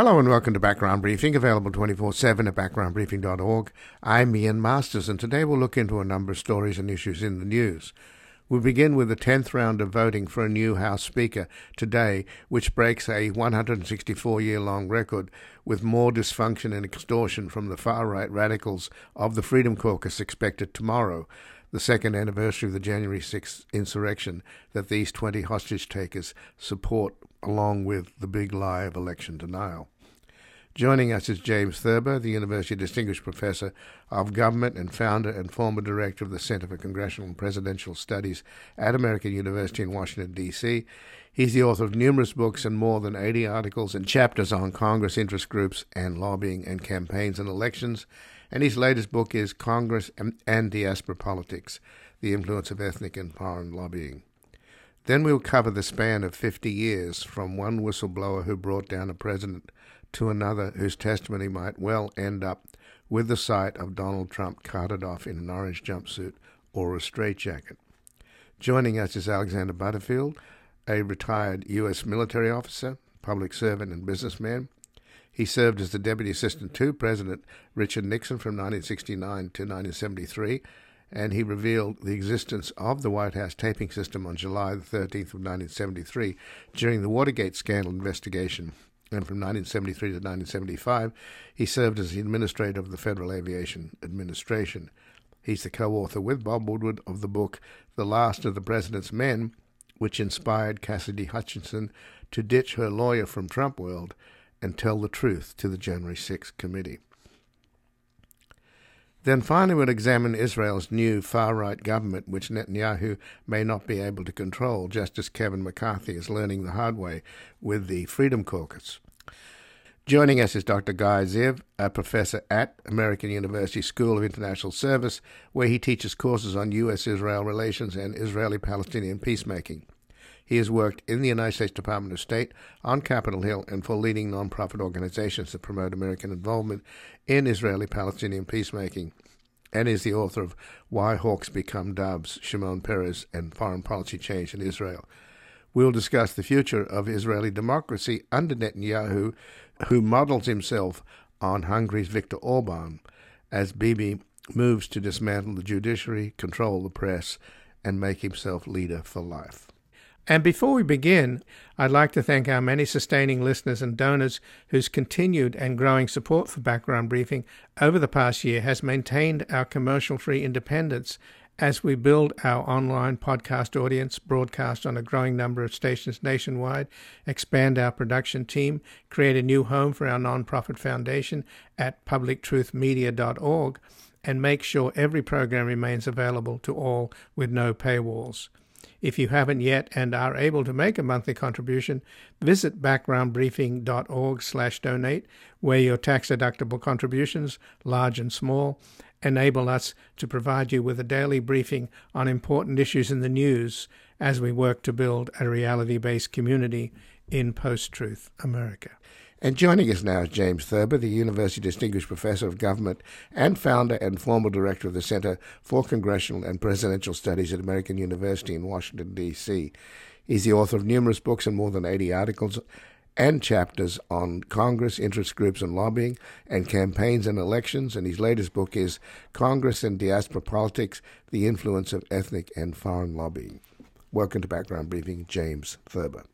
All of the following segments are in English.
Hello and welcome to Background Briefing, available 24 7 at backgroundbriefing.org. I'm Ian Masters, and today we'll look into a number of stories and issues in the news. We begin with the 10th round of voting for a new House Speaker today, which breaks a 164 year long record, with more dysfunction and extortion from the far right radicals of the Freedom Caucus expected tomorrow, the second anniversary of the January 6th insurrection that these 20 hostage takers support, along with the big lie of election denial. Joining us is James Thurber, the University Distinguished Professor of Government and founder and former director of the Center for Congressional and Presidential Studies at American University in Washington, D.C. He's the author of numerous books and more than 80 articles and chapters on Congress interest groups and lobbying and campaigns and elections. And his latest book is Congress and Diaspora Politics The Influence of Ethnic and Foreign Lobbying. Then we'll cover the span of 50 years from one whistleblower who brought down a president to another whose testimony might well end up with the sight of Donald Trump carted off in an orange jumpsuit or a straitjacket. Joining us is Alexander Butterfield, a retired U.S. military officer, public servant, and businessman. He served as the Deputy Assistant to President Richard Nixon from 1969 to 1973, and he revealed the existence of the White House taping system on July the 13th of 1973 during the Watergate scandal investigation and from 1973 to 1975, he served as the administrator of the Federal Aviation Administration. He's the co author with Bob Woodward of the book The Last of the President's Men, which inspired Cassidy Hutchinson to ditch her lawyer from Trump World and tell the truth to the January 6th committee. Then finally, we'll examine Israel's new far right government, which Netanyahu may not be able to control, just as Kevin McCarthy is learning the hard way with the Freedom Caucus. Joining us is Dr. Guy Ziv, a professor at American University School of International Service, where he teaches courses on U.S. Israel relations and Israeli Palestinian peacemaking. He has worked in the United States Department of State, on Capitol Hill, and for leading nonprofit organizations that promote American involvement in Israeli Palestinian peacemaking, and is the author of Why Hawks Become Doves, Shimon Peres, and Foreign Policy Change in Israel. We'll discuss the future of Israeli democracy under Netanyahu, who models himself on Hungary's Viktor Orban as Bibi moves to dismantle the judiciary, control the press, and make himself leader for life. And before we begin, I'd like to thank our many sustaining listeners and donors whose continued and growing support for Background Briefing over the past year has maintained our commercial free independence as we build our online podcast audience, broadcast on a growing number of stations nationwide, expand our production team, create a new home for our nonprofit foundation at publictruthmedia.org, and make sure every program remains available to all with no paywalls. If you haven't yet and are able to make a monthly contribution, visit backgroundbriefing.org/donate, where your tax-deductible contributions, large and small, enable us to provide you with a daily briefing on important issues in the news as we work to build a reality-based community in post-truth America. And joining us now is James Thurber, the University Distinguished Professor of Government and founder and former director of the Center for Congressional and Presidential Studies at American University in Washington, D.C. He's the author of numerous books and more than 80 articles and chapters on Congress, interest groups, and lobbying, and campaigns and elections. And his latest book is Congress and Diaspora Politics The Influence of Ethnic and Foreign Lobbying. Welcome to Background Briefing, James Thurber.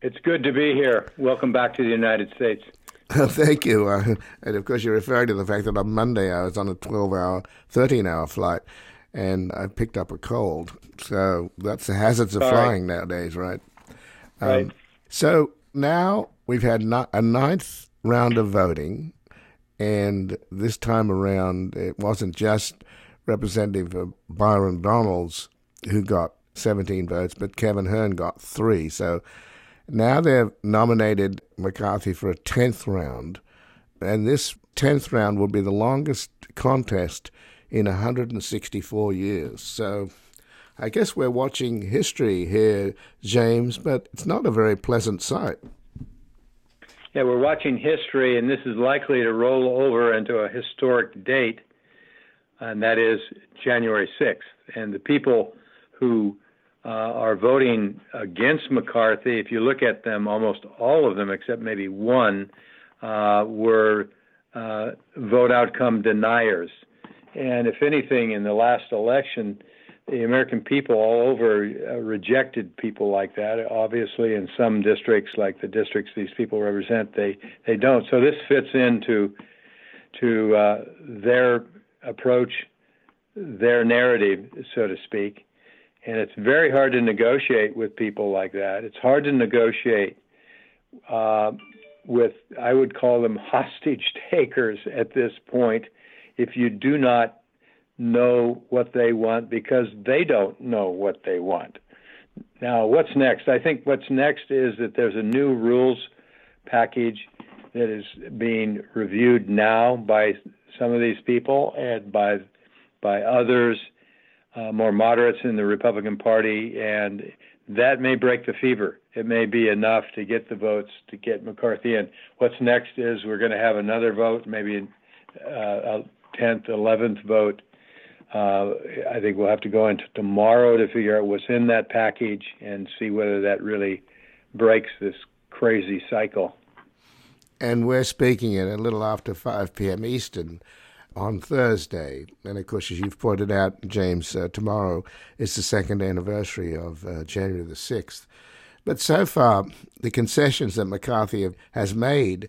It's good to be here. Welcome back to the United States. Thank you. Uh, and of course, you're referring to the fact that on Monday I was on a 12 hour, 13 hour flight and I picked up a cold. So that's the hazards of flying nowadays, right? Um, right. So now we've had a ninth round of voting. And this time around, it wasn't just Representative Byron Donalds who got 17 votes, but Kevin Hern got three. So now they've nominated McCarthy for a 10th round, and this 10th round will be the longest contest in 164 years. So I guess we're watching history here, James, but it's not a very pleasant sight. Yeah, we're watching history, and this is likely to roll over into a historic date, and that is January 6th. And the people who uh, are voting against McCarthy. If you look at them, almost all of them, except maybe one, uh, were uh, vote outcome deniers. And if anything, in the last election, the American people all over uh, rejected people like that. Obviously, in some districts, like the districts these people represent, they they don't. So this fits into to uh, their approach, their narrative, so to speak. And it's very hard to negotiate with people like that. It's hard to negotiate uh, with, I would call them hostage takers at this point, if you do not know what they want because they don't know what they want. Now, what's next? I think what's next is that there's a new rules package that is being reviewed now by some of these people and by by others uh, more moderates in the Republican Party, and that may break the fever. It may be enough to get the votes to get McCarthy in. What's next is we're going to have another vote, maybe uh, a 10th, 11th vote. Uh, I think we'll have to go into tomorrow to figure out what's in that package and see whether that really breaks this crazy cycle. And we're speaking at a little after 5 p.m. Eastern on Thursday. And of course, as you've pointed out, James, uh, tomorrow is the second anniversary of uh, January the 6th. But so far, the concessions that McCarthy has made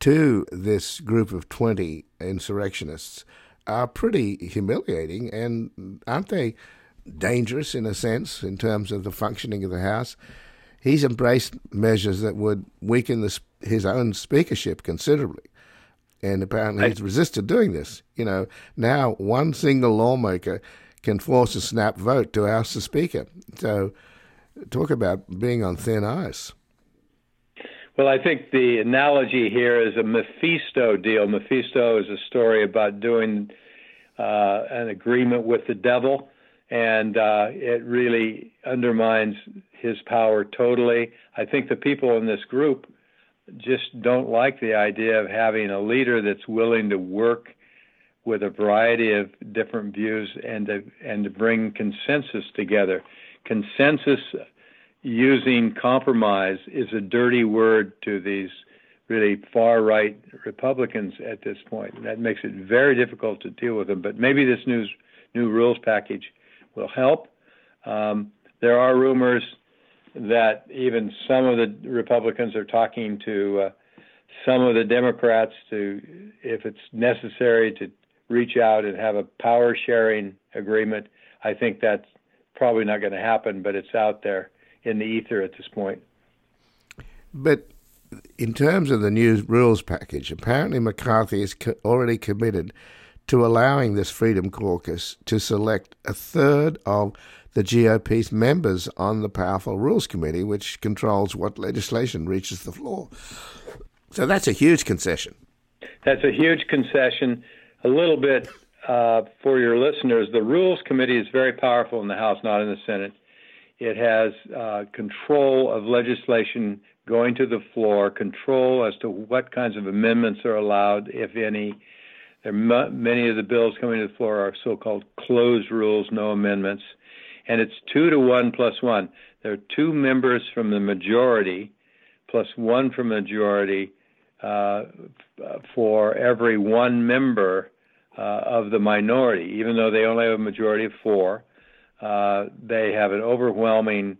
to this group of 20 insurrectionists are pretty humiliating, and aren't they dangerous in a sense in terms of the functioning of the House? He's embraced measures that would weaken the, his own speakership considerably and apparently he's resisted doing this. You know, now one single lawmaker can force a snap vote to oust the speaker. So, talk about being on thin ice. Well, I think the analogy here is a Mephisto deal. Mephisto is a story about doing uh, an agreement with the devil, and uh, it really undermines his power totally. I think the people in this group just don't like the idea of having a leader that's willing to work with a variety of different views and to, and to bring consensus together. Consensus using compromise is a dirty word to these really far right Republicans at this point. That makes it very difficult to deal with them. But maybe this new new rules package will help. Um, there are rumors that even some of the Republicans are talking to uh, some of the Democrats to, if it's necessary, to reach out and have a power sharing agreement. I think that's probably not going to happen, but it's out there in the ether at this point. But in terms of the new rules package, apparently McCarthy is co- already committed to allowing this Freedom Caucus to select a third of the GOP's members on the powerful Rules Committee, which controls what legislation reaches the floor. So that's a huge concession. That's a huge concession. A little bit uh, for your listeners the Rules Committee is very powerful in the House, not in the Senate. It has uh, control of legislation going to the floor, control as to what kinds of amendments are allowed, if any. There many of the bills coming to the floor are so-called closed rules, no amendments and it's two to one plus one. There are two members from the majority plus one from majority uh, for every one member uh, of the minority, even though they only have a majority of four. Uh, they have an overwhelming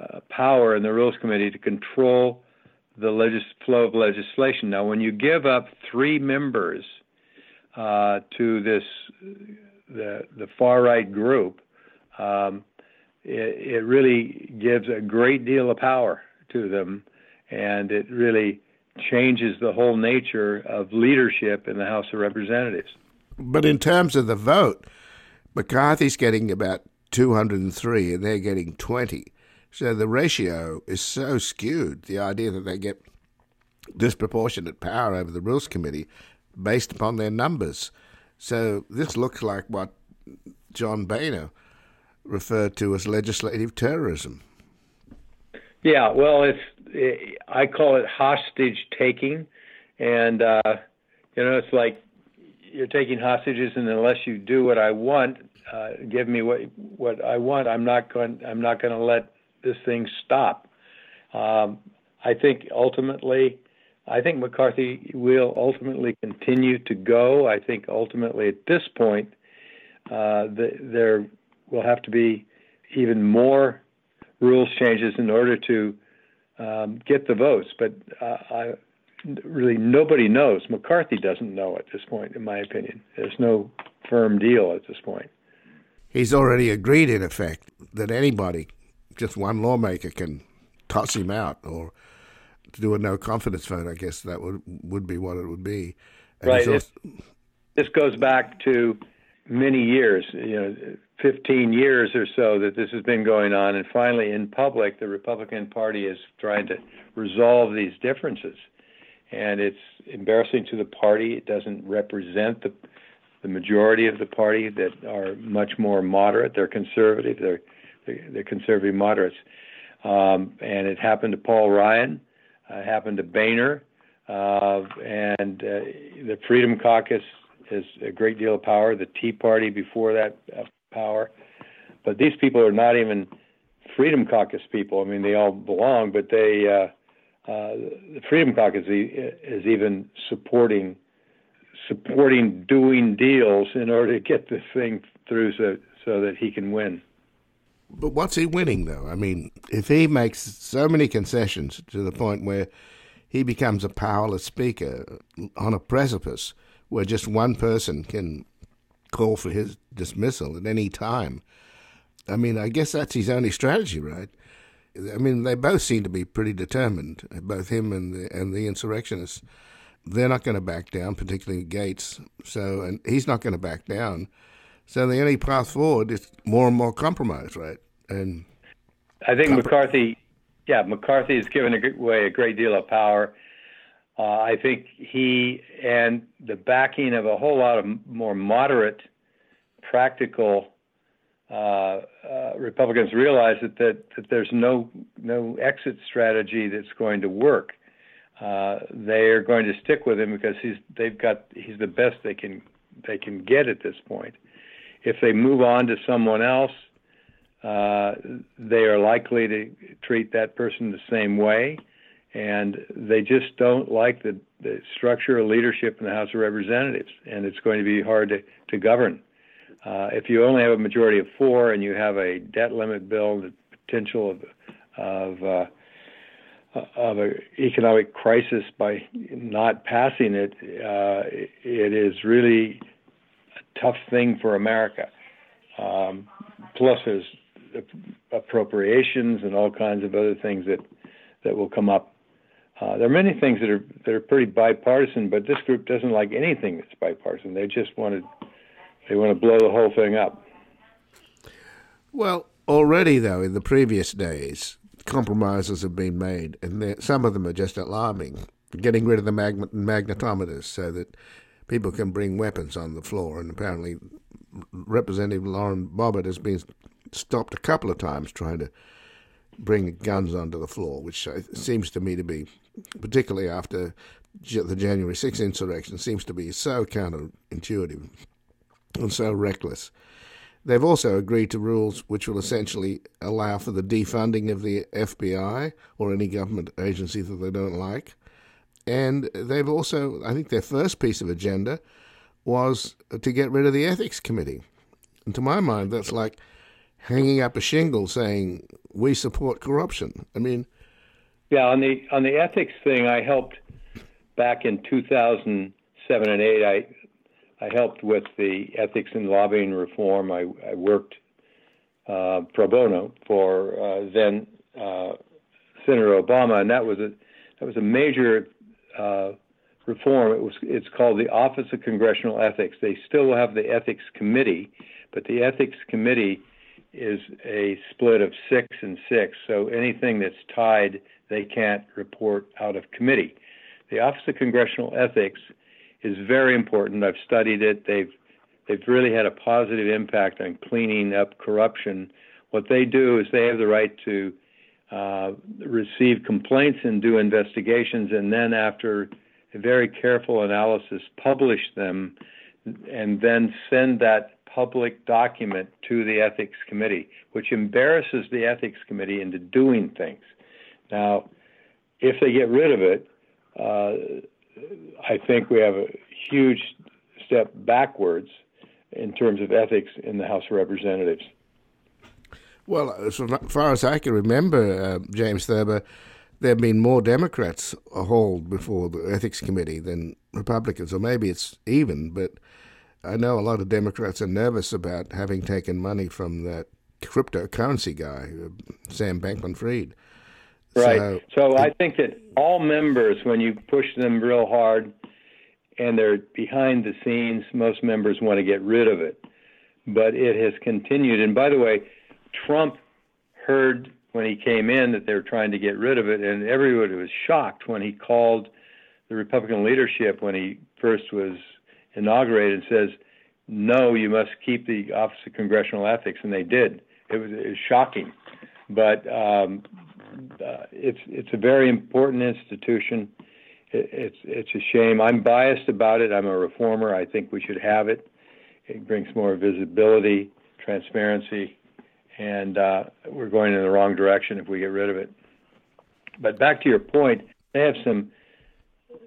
uh, power in the Rules Committee to control the legis- flow of legislation. Now, when you give up three members uh, to this the the far right group, um, it, it really gives a great deal of power to them, and it really changes the whole nature of leadership in the House of Representatives. But in terms of the vote, McCarthy's getting about 203 and they're getting 20. So the ratio is so skewed, the idea that they get disproportionate power over the Rules Committee based upon their numbers. So this looks like what John Boehner referred to as legislative terrorism. Yeah, well, it's it, I call it hostage taking, and uh, you know, it's like you're taking hostages, and unless you do what I want, uh, give me what what I want, I'm not going I'm not going to let this thing stop. Um, I think ultimately I think McCarthy will ultimately continue to go. I think ultimately at this point, uh, the, there will have to be even more rules changes in order to um, get the votes. But uh, I, really nobody knows. McCarthy doesn't know at this point, in my opinion. There's no firm deal at this point. He's already agreed, in effect, that anybody, just one lawmaker, can toss him out or do a no confidence vote. I guess that would would be what it would be. And right. Also... this goes back to many years. You know, 15 years or so that this has been going on, and finally, in public, the Republican Party is trying to resolve these differences and it's embarrassing to the party. It doesn't represent the the majority of the party that are much more moderate. They're conservative. They're they're, conservative moderates. Um, and it happened to Paul Ryan. Uh, it happened to Boehner. Uh, and uh, the Freedom Caucus has a great deal of power. The Tea Party before that uh, power. But these people are not even Freedom Caucus people. I mean, they all belong, but they uh, uh, the Freedom Caucus is even supporting supporting doing deals in order to get this thing through so so that he can win. But what's he winning though? I mean, if he makes so many concessions to the point where he becomes a powerless speaker on a precipice where just one person can call for his dismissal at any time. I mean, I guess that's his only strategy, right? I mean, they both seem to be pretty determined, both him and the, and the insurrectionists. They're not going to back down, particularly Gaetz. So, and he's not going to back down. So the only path forward is more and more compromise, right? And I think McCarthy, yeah, McCarthy has given away a great deal of power. Uh, I think he and the backing of a whole lot of more moderate, practical uh, uh, Republicans realize that, that that there's no no exit strategy that's going to work. Uh, they are going to stick with him because he's they've got he's the best they can they can get at this point. If they move on to someone else, uh, they are likely to treat that person the same way, and they just don't like the, the structure of leadership in the House of Representatives, and it's going to be hard to, to govern. Uh, if you only have a majority of four and you have a debt limit bill, the potential of of uh, of an economic crisis by not passing it, uh, it is really a tough thing for America. Um, plus, there's appropriations and all kinds of other things that that will come up. Uh, there are many things that are that are pretty bipartisan, but this group doesn't like anything that's bipartisan. They just want to they want to blow the whole thing up. Well, already though, in the previous days, compromises have been made, and some of them are just alarming. Getting rid of the magnetometers so that people can bring weapons on the floor, and apparently Representative Lauren Boebert has been stopped a couple of times trying to bring guns onto the floor, which seems to me to be, particularly after the January 6th insurrection, seems to be so counterintuitive and so reckless. They've also agreed to rules which will essentially allow for the defunding of the FBI or any government agency that they don't like. And they've also, I think their first piece of agenda was to get rid of the Ethics Committee. And to my mind, that's like hanging up a shingle saying, we support corruption. I mean, yeah, on the on the ethics thing, I helped back in 2007 and 8. I I helped with the ethics and lobbying reform. I, I worked uh, pro bono for uh, then uh, Senator Obama, and that was a that was a major uh, reform. It was it's called the Office of Congressional Ethics. They still have the Ethics Committee, but the Ethics Committee is a split of six and six. So anything that's tied, they can't report out of committee. The Office of Congressional Ethics is very important. I've studied it. They've they've really had a positive impact on cleaning up corruption. What they do is they have the right to uh, receive complaints and do investigations, and then after a very careful analysis, publish them, and then send that public document to the ethics committee, which embarrasses the ethics committee into doing things. Now, if they get rid of it, uh, I think we have a huge step backwards in terms of ethics in the House of Representatives. Well, as far as I can remember, uh, James Thurber, there have been more Democrats hauled before the Ethics Committee than Republicans, or maybe it's even, but I know a lot of Democrats are nervous about having taken money from that cryptocurrency guy, uh, Sam Bankman Fried. Right. So, so I think that all members, when you push them real hard and they're behind the scenes, most members want to get rid of it. But it has continued. And by the way, Trump heard when he came in that they were trying to get rid of it, and everybody was shocked when he called the Republican leadership when he first was inaugurated and says, "No, you must keep the Office of Congressional Ethics," and they did. It was, it was shocking, but um, it's it's a very important institution. It, it's it's a shame. I'm biased about it. I'm a reformer. I think we should have it. It brings more visibility, transparency, and uh, we're going in the wrong direction if we get rid of it. But back to your point, they have some.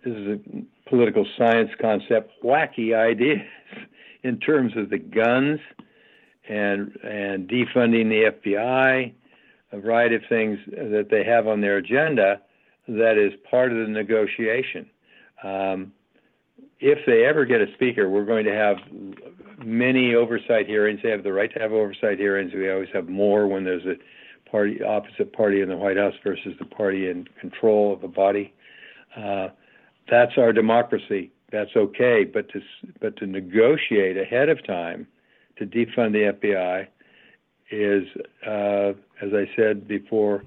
This is a political science concept, wacky ideas in terms of the guns and and defunding the FBI a variety of things that they have on their agenda that is part of the negotiation. Um, if they ever get a speaker, we're going to have many oversight hearings. They have the right to have oversight hearings. We always have more when there's a party opposite party in the White House versus the party in control of the body. Uh, that's our democracy. That's okay. But to but to negotiate ahead of time to defund the FBI is, uh, as I said before,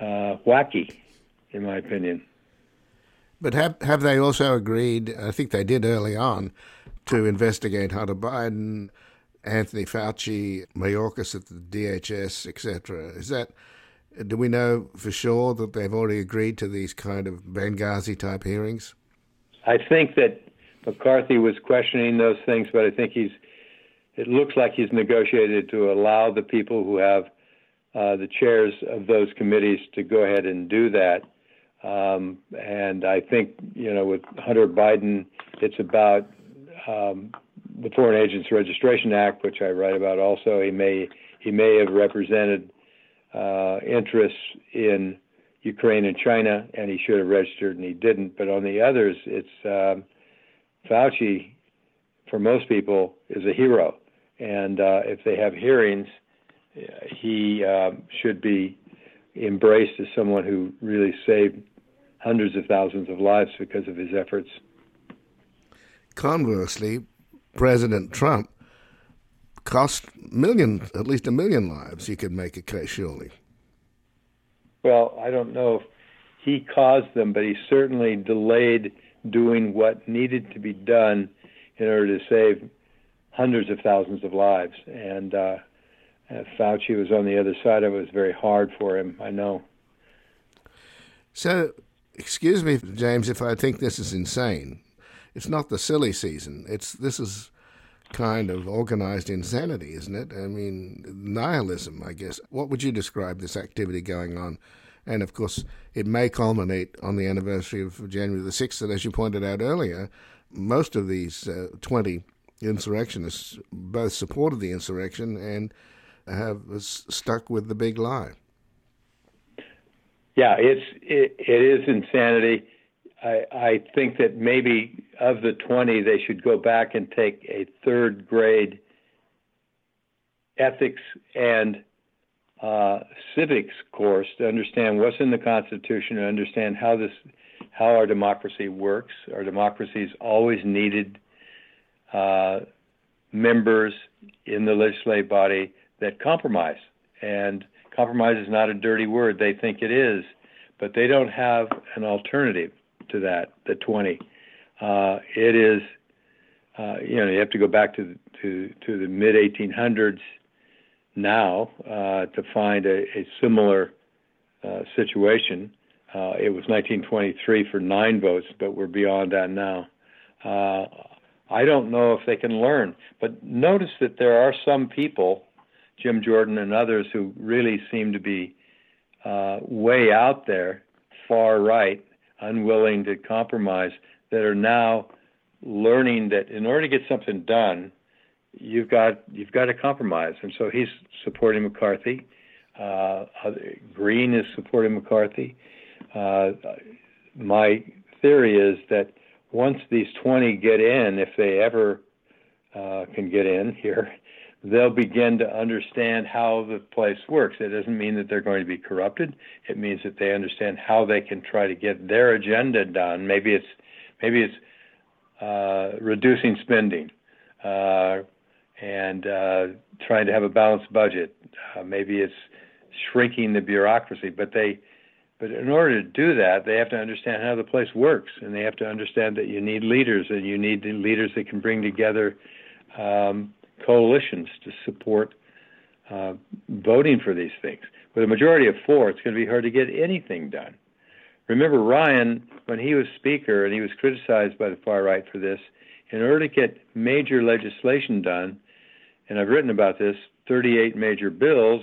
uh, wacky, in my opinion. But have have they also agreed? I think they did early on to investigate Hunter Biden, Anthony Fauci, Mayorkas at the DHS, etc. Is that? Do we know for sure that they've already agreed to these kind of Benghazi type hearings? I think that McCarthy was questioning those things, but I think he's it looks like he's negotiated to allow the people who have uh, the chairs of those committees to go ahead and do that. Um, and I think, you know, with Hunter Biden, it's about um, the Foreign Agents Registration Act, which I write about also. He may he may have represented uh, interests in Ukraine and China, and he should have registered, and he didn't. But on the others, it's um, Fauci, for most people, is a hero and uh, if they have hearings, he uh, should be embraced as someone who really saved hundreds of thousands of lives because of his efforts. Conversely, President Trump cost million, at least a million lives. He could make a case, surely. Well, I don't know if he caused them, but he certainly delayed doing what needed to be done in order to save hundreds of thousands of lives. And uh, Fauci was on the other side of it. It was very hard for him, I know. So, excuse me, James, if I think this is insane. It's not the silly season. It's this is kind of organized insanity, isn't it? I mean, nihilism, I guess. What would you describe this activity going on? And of course, it may culminate on the anniversary of January the 6th. And as you pointed out earlier, most of these uh, 20 insurrectionists both supported the insurrection and have stuck with the big lie. Yeah, it's it, it is insanity. I, I think that maybe of the 20, they should go back and take a third grade ethics and uh, civics course to understand what's in the Constitution, and understand how this, how our democracy works. Our democracy's always needed uh, members in the legislative body that compromise. And compromise is not a dirty word. They think it is, but they don't have an alternative to that, the 20. Uh, it is, uh, you know, you have to go back to, to, to the mid 1800s now uh, to find a, a similar uh, situation. Uh, it was 1923 for nine votes, but we're beyond that now. I don't know if they can learn. But notice that there are some people, Jim Jordan and others, who really seem to be uh, way out there, far right, unwilling to compromise that are now learning that in order to get something done, you've got you've got to compromise. And so he's supporting McCarthy. Uh, Greene is supporting McCarthy. Uh, my theory is that once these 20 get in, if they ever uh, can get in here, they'll begin to understand how the place works. It doesn't mean that they're going to be corrupted. It means that they understand how they can try to get their agenda done. Maybe it's maybe it's uh, reducing spending uh, and uh, trying to have a balanced budget. Uh, maybe it's shrinking the bureaucracy. But they but in order to do that, they have to understand how the place works, and they have to understand that you need leaders, and you need leaders that can bring together um, coalitions to support uh, voting for these things. With a majority of four, it's going to be hard to get anything done. Remember, Ryan, when he was Speaker and he was criticized by the far right for this, in order to get major legislation done, and I've written about this, 38 major bills,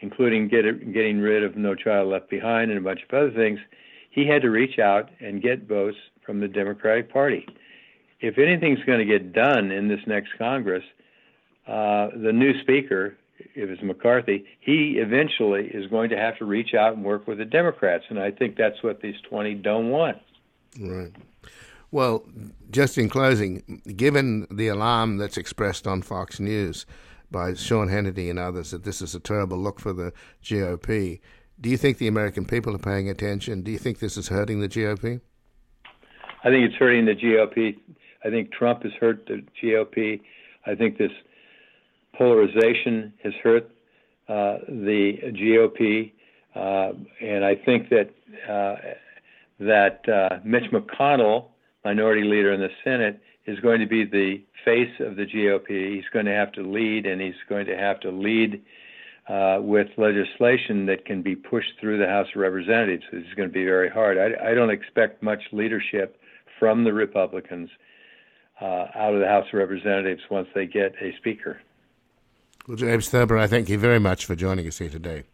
including get it, getting rid of No Child Left Behind and a bunch of other things, he had to reach out and get votes from the Democratic Party. If anything's going to get done in this next Congress, uh, the new speaker, if it's McCarthy, he eventually is going to have to reach out and work with the Democrats, and I think that's what these 20 don't want. Right. Well, just in closing, given the alarm that's expressed on Fox News by Sean Hannity and others that this is a terrible look for the GOP, do you think the American people are paying attention? Do you think this is hurting the GOP? I think it's hurting the GOP. I think Trump has hurt the GOP. I think this polarization has hurt uh, the GOP, uh, and I think that uh, that uh, Mitch McConnell, minority leader in the Senate, is going to be the face of the GOP. He's going to have to lead, and he's going to have to lead uh, with legislation that can be pushed through the House of Representatives. This is going to be very hard. I, I don't expect much leadership from the Republicans uh, out of the House of Representatives once they get a speaker. Well, James Thurber, I thank you very much for joining us here today.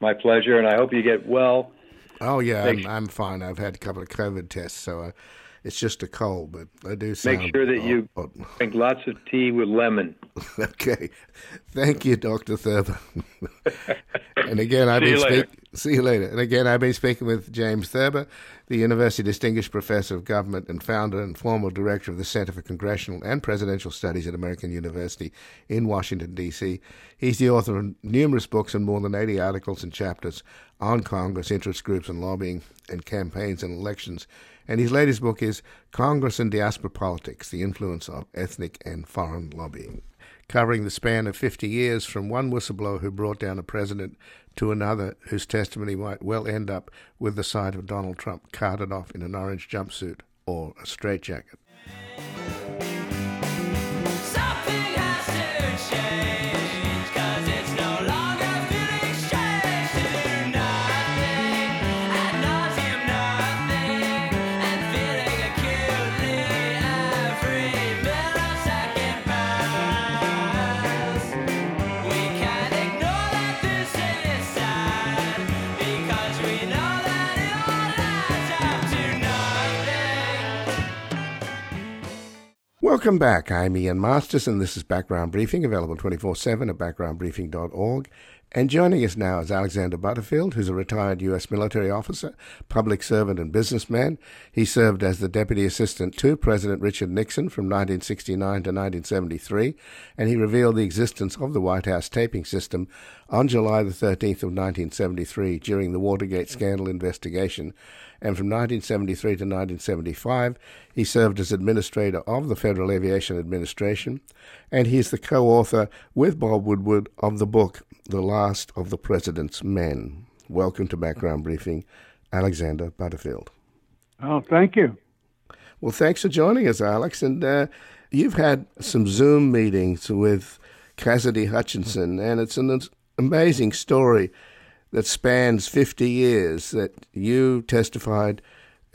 My pleasure, and I hope you get well. Oh yeah, I'm, I'm, fine. I've had a couple of COVID tests, so uh, it's just a cold, but I do sound. Make sure that you uh, drink lots of tea with lemon. okay, thank you, Doctor Thurber. and again, I've been speaking. See you later. And again, I've been speaking with James Thurber, the University Distinguished Professor of Government and founder and former director of the Center for Congressional and Presidential Studies at American University in Washington, D.C. He's the author of numerous books and more than 80 articles and chapters on Congress, interest groups, and lobbying and campaigns and elections. And his latest book is Congress and Diaspora Politics The Influence of Ethnic and Foreign Lobbying covering the span of 50 years from one whistleblower who brought down a president to another whose testimony might well end up with the sight of Donald Trump carted off in an orange jumpsuit or a straitjacket. Welcome back. I'm Ian Masters, and this is Background Briefing, available 24 7 at backgroundbriefing.org. And joining us now is Alexander Butterfield, who's a retired U.S. military officer, public servant, and businessman. He served as the deputy assistant to President Richard Nixon from 1969 to 1973, and he revealed the existence of the White House taping system on July the 13th of 1973 during the Watergate scandal investigation and from 1973 to 1975 he served as administrator of the Federal Aviation Administration, and he is the co-author with Bob Woodward of the book The Last of the President's Men. Welcome to Background Briefing, Alexander Butterfield. Oh, thank you. Well, thanks for joining us, Alex. And uh, you've had some Zoom meetings with Cassidy Hutchinson, and it's an amazing story that spans 50 years that you testified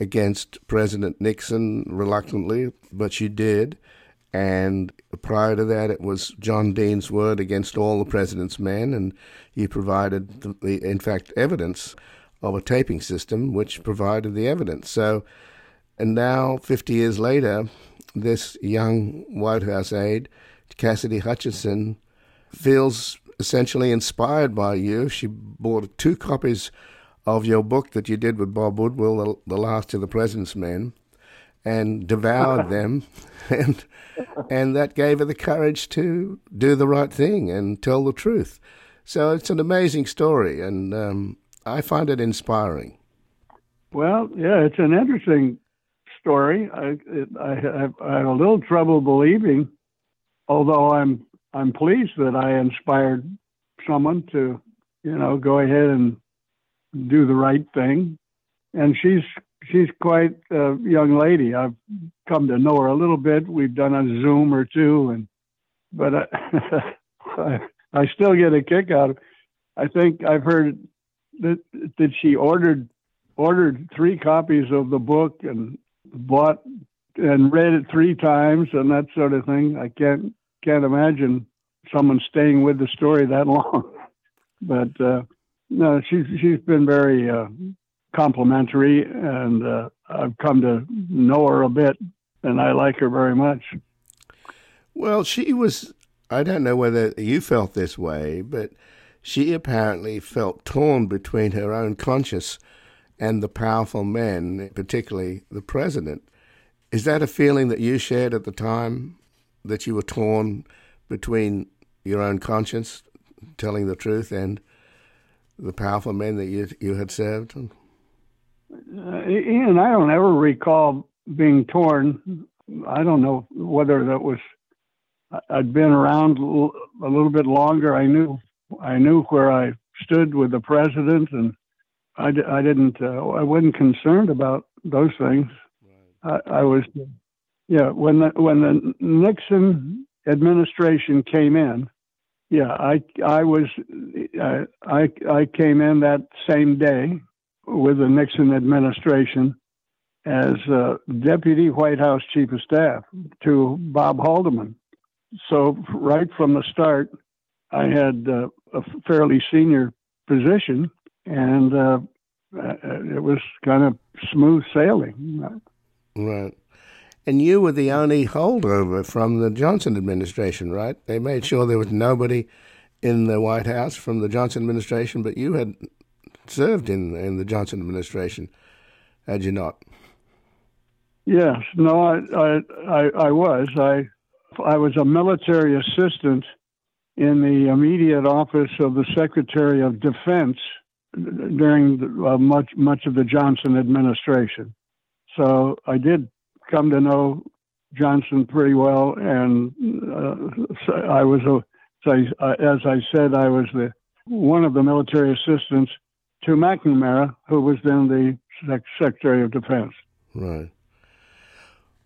against President Nixon reluctantly, but you did. And prior to that, it was John Dean's word against all the president's men, and you provided, the, the, in fact, evidence of a taping system which provided the evidence. So, and now, 50 years later, this young White House aide, Cassidy Hutchinson, feels essentially inspired by you. She bought two copies of your book that you did with Bob Woodward, The, the Last of the President's Men, and devoured them. And, and that gave her the courage to do the right thing and tell the truth. So it's an amazing story, and um, I find it inspiring. Well, yeah, it's an interesting story. I, it, I, I had a little trouble believing, although I'm I'm pleased that I inspired someone to, you know, go ahead and do the right thing. And she's she's quite a young lady. I've come to know her a little bit. We've done a Zoom or two, and but I, I, I still get a kick out of. I think I've heard that that she ordered ordered three copies of the book and bought and read it three times and that sort of thing. I can't can't imagine someone staying with the story that long. but uh, no, she's she's been very uh, complimentary, and uh, I've come to know her a bit, and I like her very much. Well, she was. I don't know whether you felt this way, but she apparently felt torn between her own conscience and the powerful men, particularly the president. Is that a feeling that you shared at the time that you were torn between your own conscience, telling the truth, and the powerful men that you you had served? Uh, Ian, I don't ever recall being torn. I don't know whether that was. I'd been around a little bit longer. I knew I knew where I stood with the president, and I, I didn't. Uh, I wasn't concerned about those things. Right. I, I was, yeah. When the when the Nixon administration came in, yeah, I I was I I came in that same day with the Nixon administration as uh, deputy White House chief of staff to Bob Haldeman. So right from the start, I had uh, a fairly senior position, and uh, uh, it was kind of smooth sailing. Right. And you were the only holdover from the Johnson administration, right? They made sure there was nobody in the White House from the Johnson administration, but you had served in in the Johnson administration, had you not? Yes. No, I I I, I was. I I was a military assistant in the immediate office of the Secretary of Defense during the, uh, much much of the Johnson administration. So I did come to know Johnson pretty well, and uh, I was a as I said, I was the one of the military assistants to McNamara, who was then the Sec- Secretary of Defense. Right.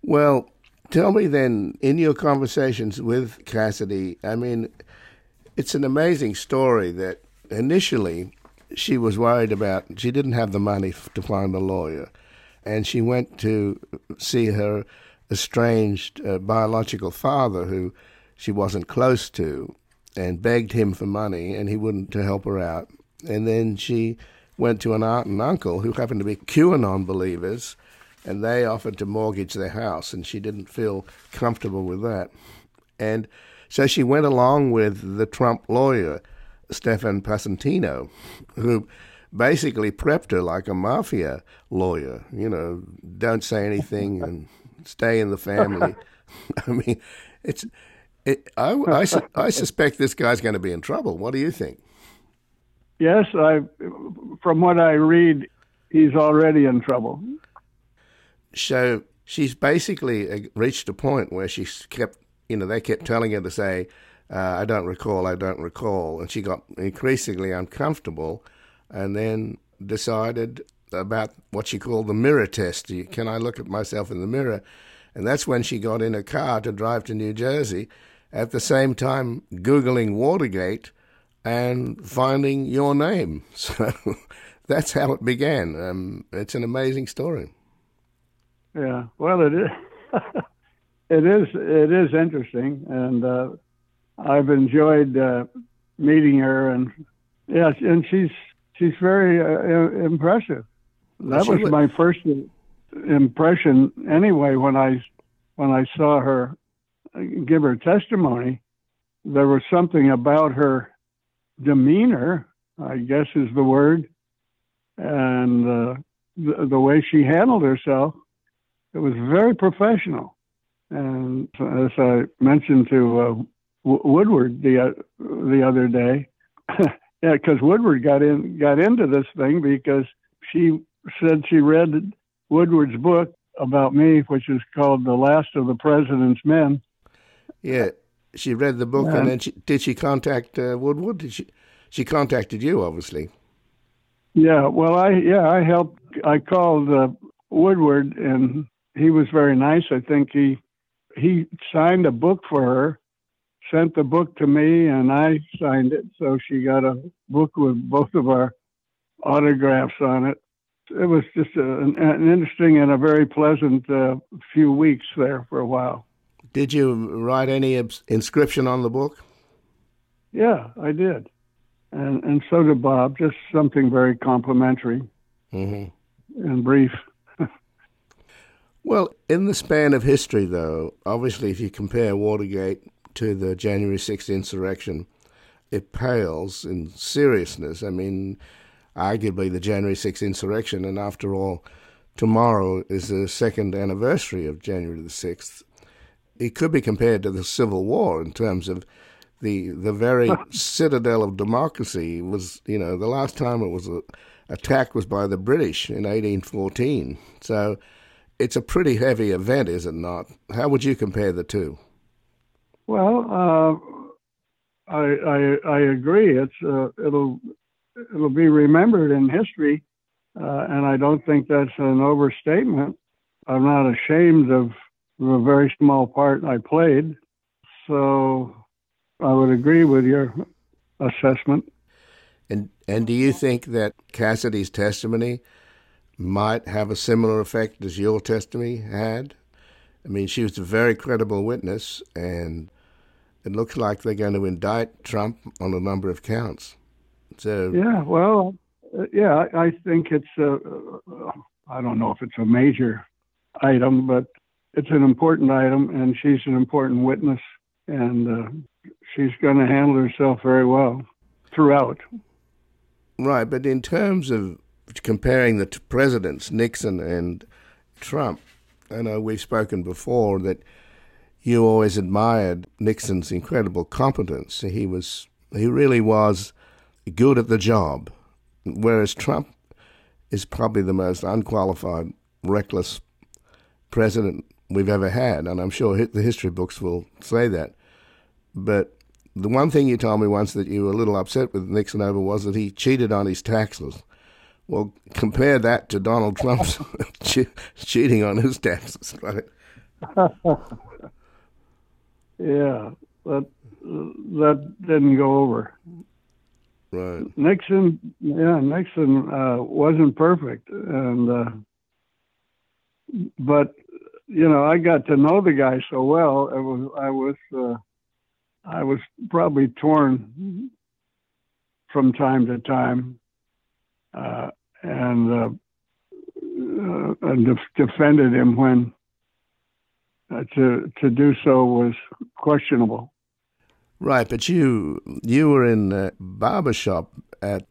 Well, tell me then, in your conversations with Cassidy, I mean, it's an amazing story that initially she was worried about, she didn't have the money to find a lawyer. And she went to see her estranged uh, biological father, who she wasn't close to, and begged him for money, and he wouldn't to help her out. And then she went to an aunt and uncle who happened to be QAnon believers, and they offered to mortgage their house, and she didn't feel comfortable with that. And so she went along with the Trump lawyer, Stefan Passantino, who basically prepped her like a mafia lawyer. You know, don't say anything and stay in the family. I mean, it's. It, I, I, I suspect this guy's going to be in trouble. What do you think? Yes, I. From what I read, he's already in trouble. So she's basically uh, reached a point where she kept, you know, they kept telling her to say, uh, "I don't recall, I don't recall," and she got increasingly uncomfortable, and then decided about what she called the mirror test. Can I look at myself in the mirror? And that's when she got in a car to drive to New Jersey. At the same time, googling Watergate and finding your name. So that's how it began. Um, it's an amazing story. Yeah, well, it is. it is. It is interesting, and uh, I've enjoyed uh, meeting her. And yes, and she's she's very uh, impressive. That was my first impression anyway when I when I saw her give her testimony. There was something about her demeanor, I guess is the word, and uh, the, the way she handled herself. It was very professional. And as I mentioned to uh, Woodward the uh, the other day, yeah, because Woodward got in got into this thing because she said she read Woodward's book about me, which is called "The Last of the President's Men." Yeah, she read the book, and then she, did she contact uh, Woodward? Did she? She contacted you, obviously. Yeah, well, I yeah I helped. I called uh, Woodward, and he was very nice. I think he he signed a book for her, sent the book to me, and I signed it. So she got a book with both of our autographs on it. It was just a, an, an, interesting and a very pleasant uh, few weeks there for a while. Did you write any inscription on the book? Yeah, I did, and and so did Bob. Just something very complimentary mm-hmm. and brief. well, in the span of history, though, obviously, if you compare Watergate to the January 6th insurrection, it pales in seriousness. I mean, arguably the January 6th insurrection, and after all, tomorrow is the second anniversary of January the 6th. It could be compared to the Civil War in terms of the the very citadel of democracy was, you know, the last time it was a, attacked was by the British in 1814. So it's a pretty heavy event, is it not? How would you compare the two? Well, uh, I, I, I agree. It's uh, it'll it'll be remembered in history, uh, and I don't think that's an overstatement. I'm not ashamed of the very small part I played, so I would agree with your assessment. And and do you think that Cassidy's testimony might have a similar effect as your testimony had? I mean, she was a very credible witness, and it looks like they're going to indict Trump on a number of counts. So yeah, well, uh, yeah, I, think it's a. Uh, I don't know if it's a major item, but it's an important item, and she's an important witness, and uh, she's going to handle herself very well throughout. Right, but in terms of comparing the presidents, Nixon and Trump, I know we've spoken before that you always admired Nixon's incredible competence. He was he really was good at the job, whereas Trump is probably the most unqualified, reckless president we've ever had, and I'm sure the history books will say that. But the one thing you told me once that you were a little upset with Nixon over was that he cheated on his taxes. Well, compare that to Donald Trump's cheating on his taxes, right? Yeah, that that didn't go over. Right. Nixon, yeah, Nixon uh, wasn't perfect, and uh, but you know, I got to know the guy so well. It was I was uh, I was probably torn from time to time, uh, and uh, uh, and def- defended him when uh, to to do so was questionable. Right, but you you were in a barber shop at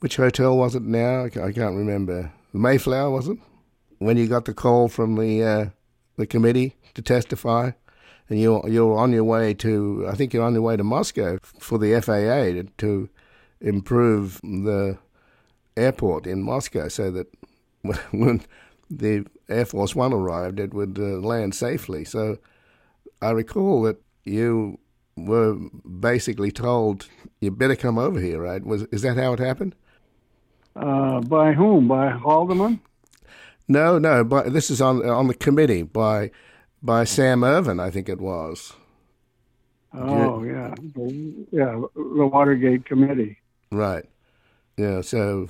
which hotel was it now? I can't remember. Mayflower was it? When you got the call from the uh, the committee to testify, and you you're on your way to I think you're on your way to Moscow for the FAA to, to improve the airport in Moscow so that when the Air Force One arrived, it would uh, land safely. So I recall that you were basically told you better come over here, right? Was is that how it happened? Uh, by whom? By Haldeman? No, no. But this is on on the committee by by Sam Ervin, I think it was. Oh you, yeah, yeah, the Watergate committee. Right. Yeah. So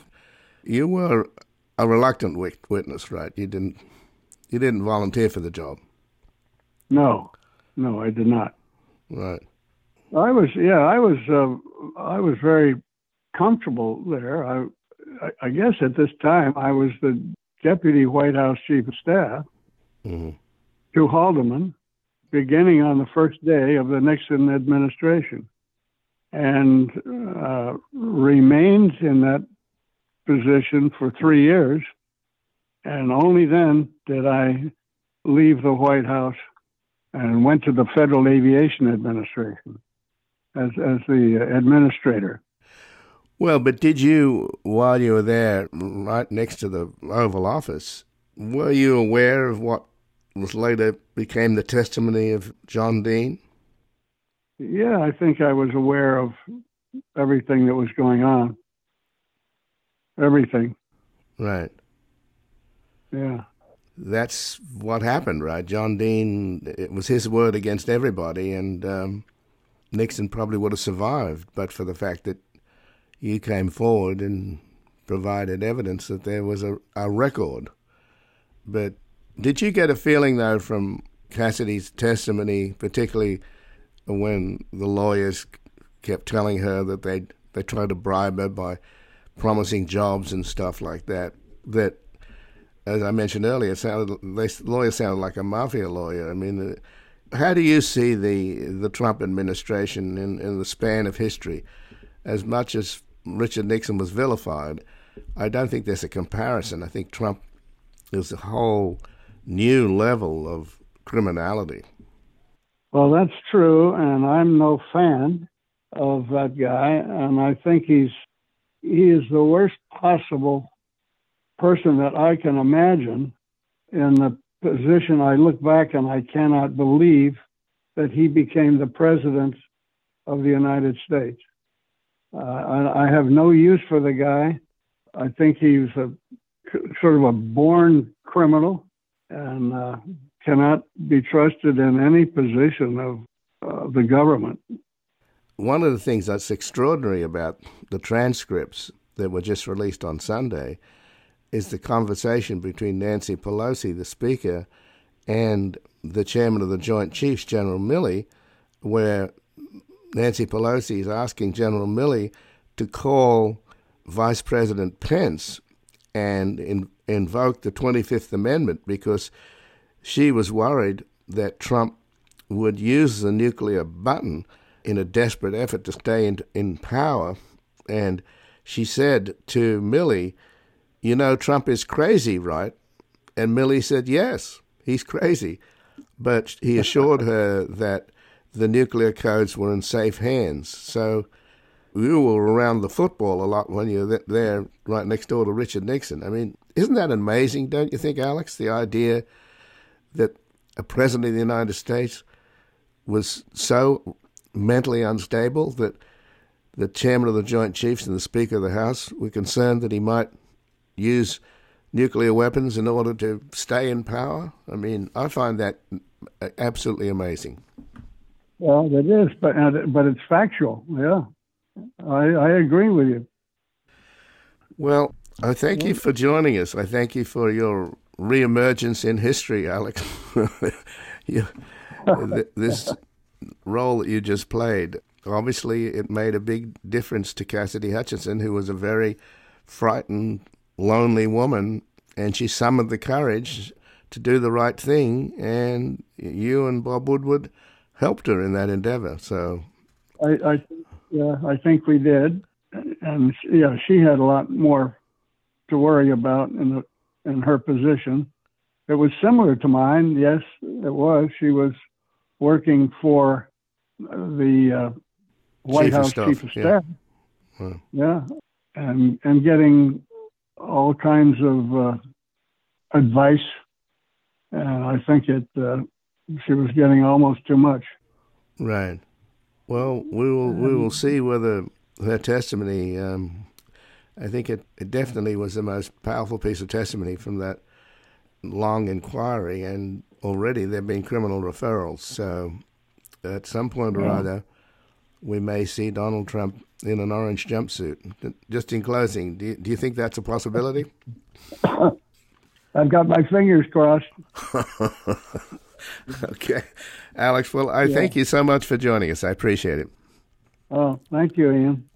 you were a reluctant witness, right? You didn't you didn't volunteer for the job. No, no, I did not. Right. I was yeah, I was uh, I was very comfortable there. I, I guess at this time I was the deputy White House chief of staff mm-hmm. to Haldeman, beginning on the first day of the Nixon administration, and uh, remained in that position for three years. And only then did I leave the White House and went to the Federal Aviation Administration as, as the administrator. Well, but did you, while you were there, right next to the Oval Office, were you aware of what was later became the testimony of John Dean? Yeah, I think I was aware of everything that was going on. Everything. Right. Yeah. That's what happened, right? John Dean, it was his word against everybody, and um, Nixon probably would have survived, but for the fact that you came forward and provided evidence that there was a, a record. But did you get a feeling, though, from Cassidy's testimony, particularly when the lawyers kept telling her that they they tried to bribe her by promising jobs and stuff like that, that as I mentioned earlier, sounded the lawyer sounded like a mafia lawyer. I mean, uh, how do you see the the Trump administration in, in the span of history? As much as Richard Nixon was vilified, I don't think there's a comparison. I think Trump is a whole new level of criminality. Well, that's true, and I'm no fan of that guy, and I think he's he is the worst possible person that I can imagine in the position I look back and I cannot believe that he became the president of the United States. Uh, I, I, have no use for the guy. I think he's a sort of a born criminal and uh, cannot be trusted in any position of uh, the government. One of the things that's extraordinary about the transcripts that were just released on Sunday is the conversation between Nancy Pelosi, the Speaker, and the Chairman of the Joint Chiefs, General Milley, where Nancy Pelosi is asking General Milley to call Vice President Pence and in, invoke the 25th Amendment because she was worried that Trump would use the nuclear button in a desperate effort to stay in, in power. And she said to Milley, you know, Trump is crazy, right? And Milley said, Yes, he's crazy. But he assured her that the nuclear codes were in safe hands. So you were around the football a lot when you were there right next door to Richard Nixon. I mean, isn't that amazing, don't you think, Alex? The idea that a president of the United States was so mentally unstable that the chairman of the Joint Chiefs and the Speaker of the House were concerned that he might use nuclear weapons in order to stay in power? I mean, I find that absolutely amazing. Well, it is, but but it's factual. Yeah, I, I agree with you. Well, I thank you for joining us. I thank you for your reemergence in history, Alex. you, this role that you just played, obviously, it made a big difference to Cassidy Hutchinson, who was a very frightened lonely woman, and she summoned the courage to do the right thing, and you and Bob Woodward helped her in that endeavor. So, I, I yeah, I think we did, and yeah, she had a lot more to worry about in the in her position. It was similar to mine. Yes, it was. She was working for the uh, White chief House of chief of staff. Yeah. yeah, and and getting all kinds of uh, advice, and I think it uh, she was getting almost too much. Right. Well, we will we will see whether her testimony. Um, I think it, it definitely was the most powerful piece of testimony from that long inquiry, and already there have been criminal referrals. So, at some point or yeah. other, we may see Donald Trump in an orange jumpsuit. Just in closing, do you, do you think that's a possibility? I've got my fingers crossed. okay. Alex, well, I yeah. thank you so much for joining us. I appreciate it. Oh, thank you, Ian.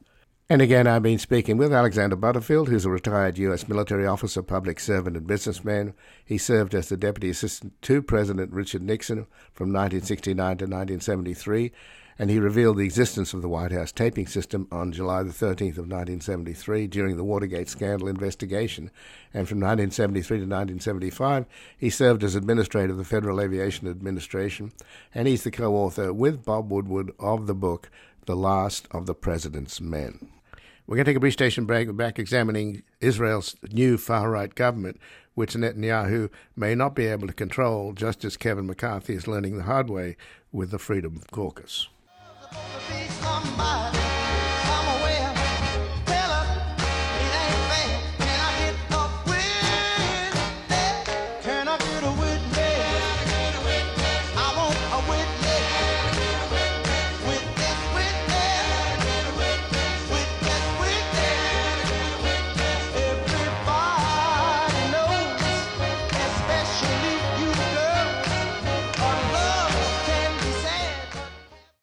And again, I've been speaking with Alexander Butterfield, who's a retired U.S. military officer, public servant, and businessman. He served as the deputy assistant to President Richard Nixon from 1969 to 1973, and he revealed the existence of the White House taping system on July the 13th of 1973 during the Watergate scandal investigation. And from 1973 to 1975, he served as administrator of the Federal Aviation Administration, and he's the co-author with Bob Woodward of the book The Last of the President's Men. We're going to take a brief station break. We're back examining Israel's new far right government, which Netanyahu may not be able to control, just as Kevin McCarthy is learning the hard way with the Freedom Caucus.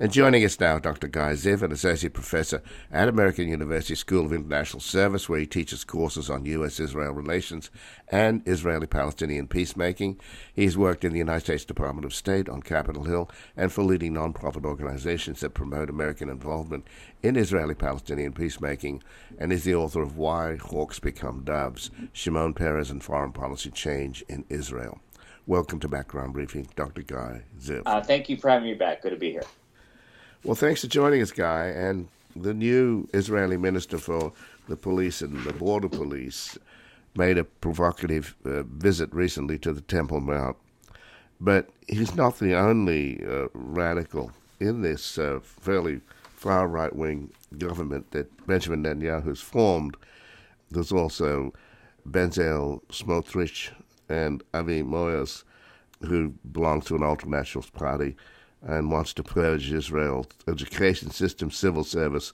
And joining us now, Dr. Guy Ziv, an associate professor at American University School of International Service, where he teaches courses on U.S. Israel relations and Israeli Palestinian peacemaking. He's worked in the United States Department of State on Capitol Hill and for leading nonprofit organizations that promote American involvement in Israeli Palestinian peacemaking, and is the author of Why Hawks Become Doves Shimon Peres and Foreign Policy Change in Israel. Welcome to Background Briefing, Dr. Guy Ziv. Uh, thank you for having me back. Good to be here. Well, thanks for joining us, Guy. And the new Israeli minister for the police and the border police made a provocative uh, visit recently to the Temple Mount. But he's not the only uh, radical in this uh, fairly far right wing government that Benjamin Netanyahu has formed. There's also Bezalel Smotrich and Avi Maoz, who belongs to an ultra nationalist party and wants to purge Israel's education system, civil service,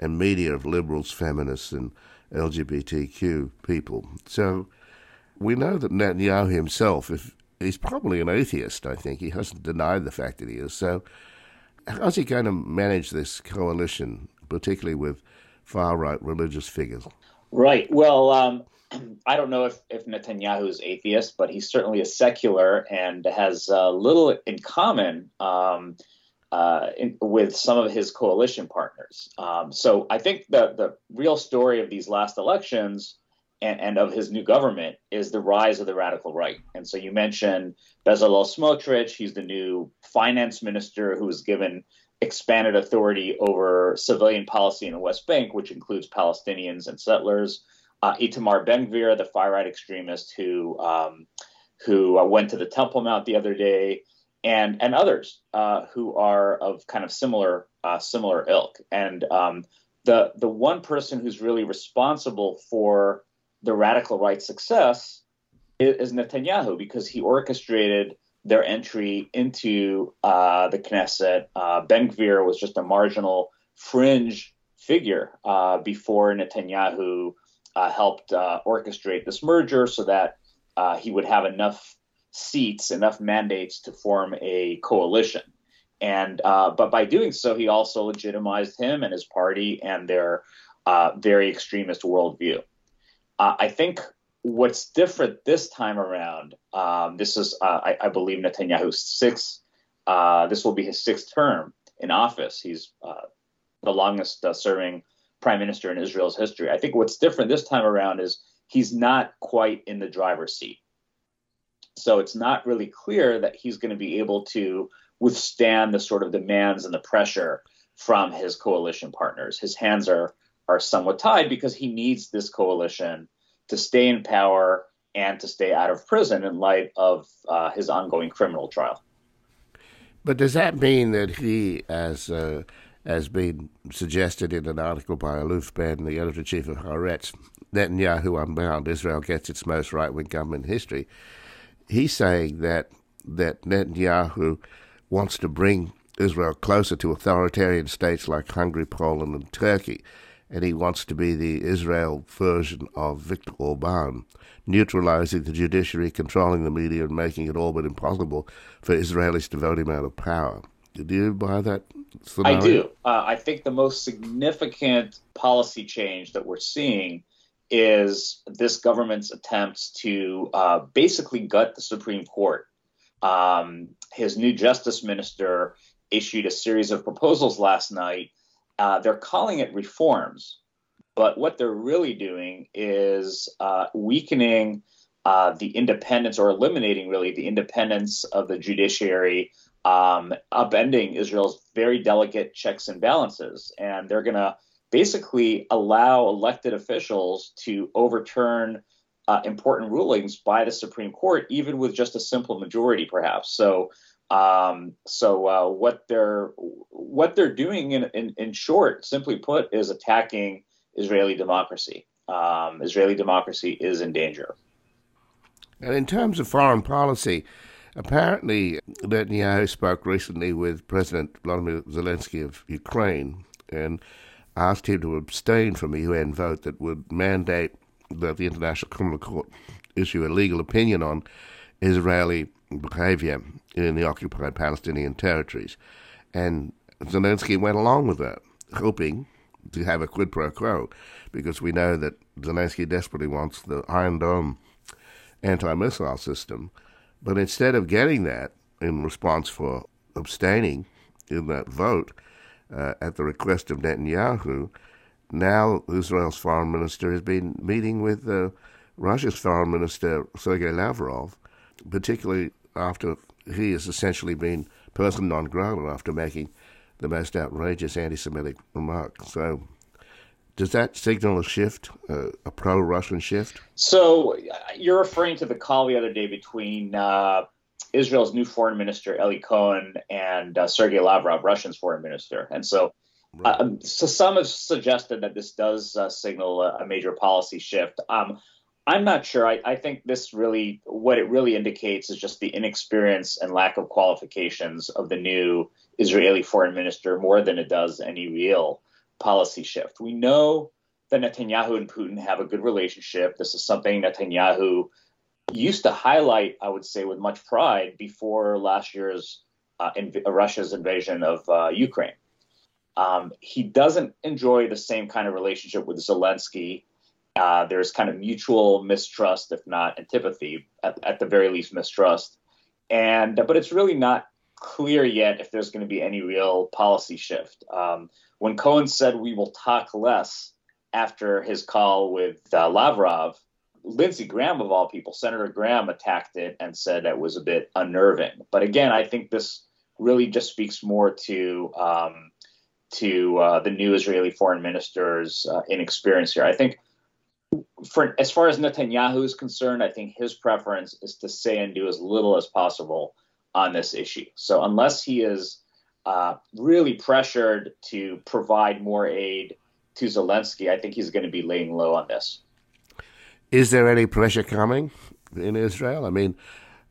and media of liberals, feminists, and LGBTQ people. So we know that Netanyahu himself, if he's probably an atheist, I think he hasn't denied the fact that he is. So how's he going to manage this coalition, particularly with far right religious figures? Right. Well, um, I don't know if, if Netanyahu is atheist, but he's certainly a secular and has uh, little in common um, uh, in, with some of his coalition partners. Um, so I think the, the real story of these last elections and, and, of his new government is the rise of the radical right. And so you mentioned Bezalel Smotrich. He's the new finance minister who was given expanded authority over civilian policy in the West Bank, which includes Palestinians and settlers uh, Itamar Ben Gvir, the far right extremist who um, who uh, went to the Temple Mount the other day, and and others uh, who are of kind of similar uh, similar ilk. And um, the the one person who's really responsible for the radical right success is, is Netanyahu because he orchestrated their entry into uh, the Knesset. Uh, ben Gvir was just a marginal fringe figure before Netanyahu uh, helped uh, orchestrate this merger so that uh, he would have enough seats, enough mandates to form a coalition. And uh, but by doing so, he also legitimized him and his party and their uh, very extremist worldview. Uh, I think what's different this time around, um, this is, I, I, believe, Netanyahu's sixth. this will be his sixth term in office. He's the longest serving prime minister in Israel's history. I think what's different this time around is he's not quite in the driver's seat. So it's not really clear that he's going to be able to withstand the sort of demands and the pressure from his coalition partners. His hands are are somewhat tied because he needs this coalition to stay in power and to stay out of prison in light of uh, his ongoing criminal trial. But does that mean that he, as uh, as been suggested in an article by Aluf Ben, the editor chief of Haaretz, Netanyahu Unbound, Israel gets its most right wing government in history. He's saying that that Netanyahu wants to bring Israel closer to authoritarian states like Hungary, Poland, and Turkey. and he wants to be the Israel version of Viktor Orban, neutralizing the judiciary, controlling the media, and making it all but impossible for Israelis to vote him out of power. Do you buy that? I do. Uh, I think the most significant policy change that we're seeing is this government's attempts to uh, basically gut the Supreme Court. Um, his new justice minister issued a series of proposals last night. Uh, they're calling it reforms, but what they're really doing is uh, weakening uh, the independence or eliminating really the independence of the judiciary, um, upending Israel's very delicate checks and balances. And they're going to basically allow elected officials to overturn uh, important rulings by the Supreme Court, even with just a simple majority, perhaps. So, um, so uh, what they're what they're doing, in, in, in short, simply put, is attacking Israeli democracy. Um, Israeli democracy is in danger. And in terms of foreign policy, apparently Netanyahu spoke recently with President Vladimir Zelensky of Ukraine and asked him to abstain from a UN vote that would mandate that the International Criminal Court issue a legal opinion on Israeli behavior in the occupied Palestinian territories. And Zelensky went along with that, hoping to have a quid pro quo, because we know that Zelensky desperately wants the Iron Dome anti missile system. But instead of getting that in response for abstaining in that vote, uh, at the request of Netanyahu, now Israel's foreign minister has been meeting with uh, Russia's foreign minister Sergei Lavrov, particularly after he has essentially been person non grata after making the most outrageous anti-Semitic remark. So, does that signal a shift, uh, a pro-Russian shift? So, you're referring to the call the other day between uh, Israel's new foreign minister Eli Cohen and uh, Sergei Lavrov, Russia's foreign minister, and so. Right. Uh, um, so some have suggested that this does uh, signal a, a, major policy shift. Um, I'm not sure. I, I, think this really, what it really indicates is just the inexperience and lack of qualifications of the new Israeli foreign minister more than it does any real policy shift. We know that Netanyahu and Putin have a good relationship. This is something Netanyahu used to highlight, I would say, with much pride before last year's uh, inv- uh, Russia's invasion of uh, Ukraine. Um, he doesn't enjoy the same kind of relationship with Zelensky. Uh, there's kind of mutual mistrust, if not antipathy, at, at the very least mistrust. And but it's really not clear yet if there's going to be any real policy shift. Um, when Cohen said we will talk less after his call with uh, Lavrov, Lindsey Graham, of all people, Senator Graham attacked it and said it was a bit unnerving. But again, I think this really just speaks more to um, to uh, the new Israeli foreign minister's uh, inexperience here. I think, for as far as Netanyahu is concerned, I think his preference is to say and do as little as possible on this issue. So unless he is uh, really pressured to provide more aid to Zelensky, I think he's going to be laying low on this. Is there any pressure coming in Israel? I mean,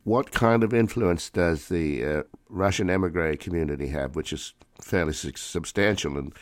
what kind of influence does the uh, Russian emigre community have, which is fairly substantial? And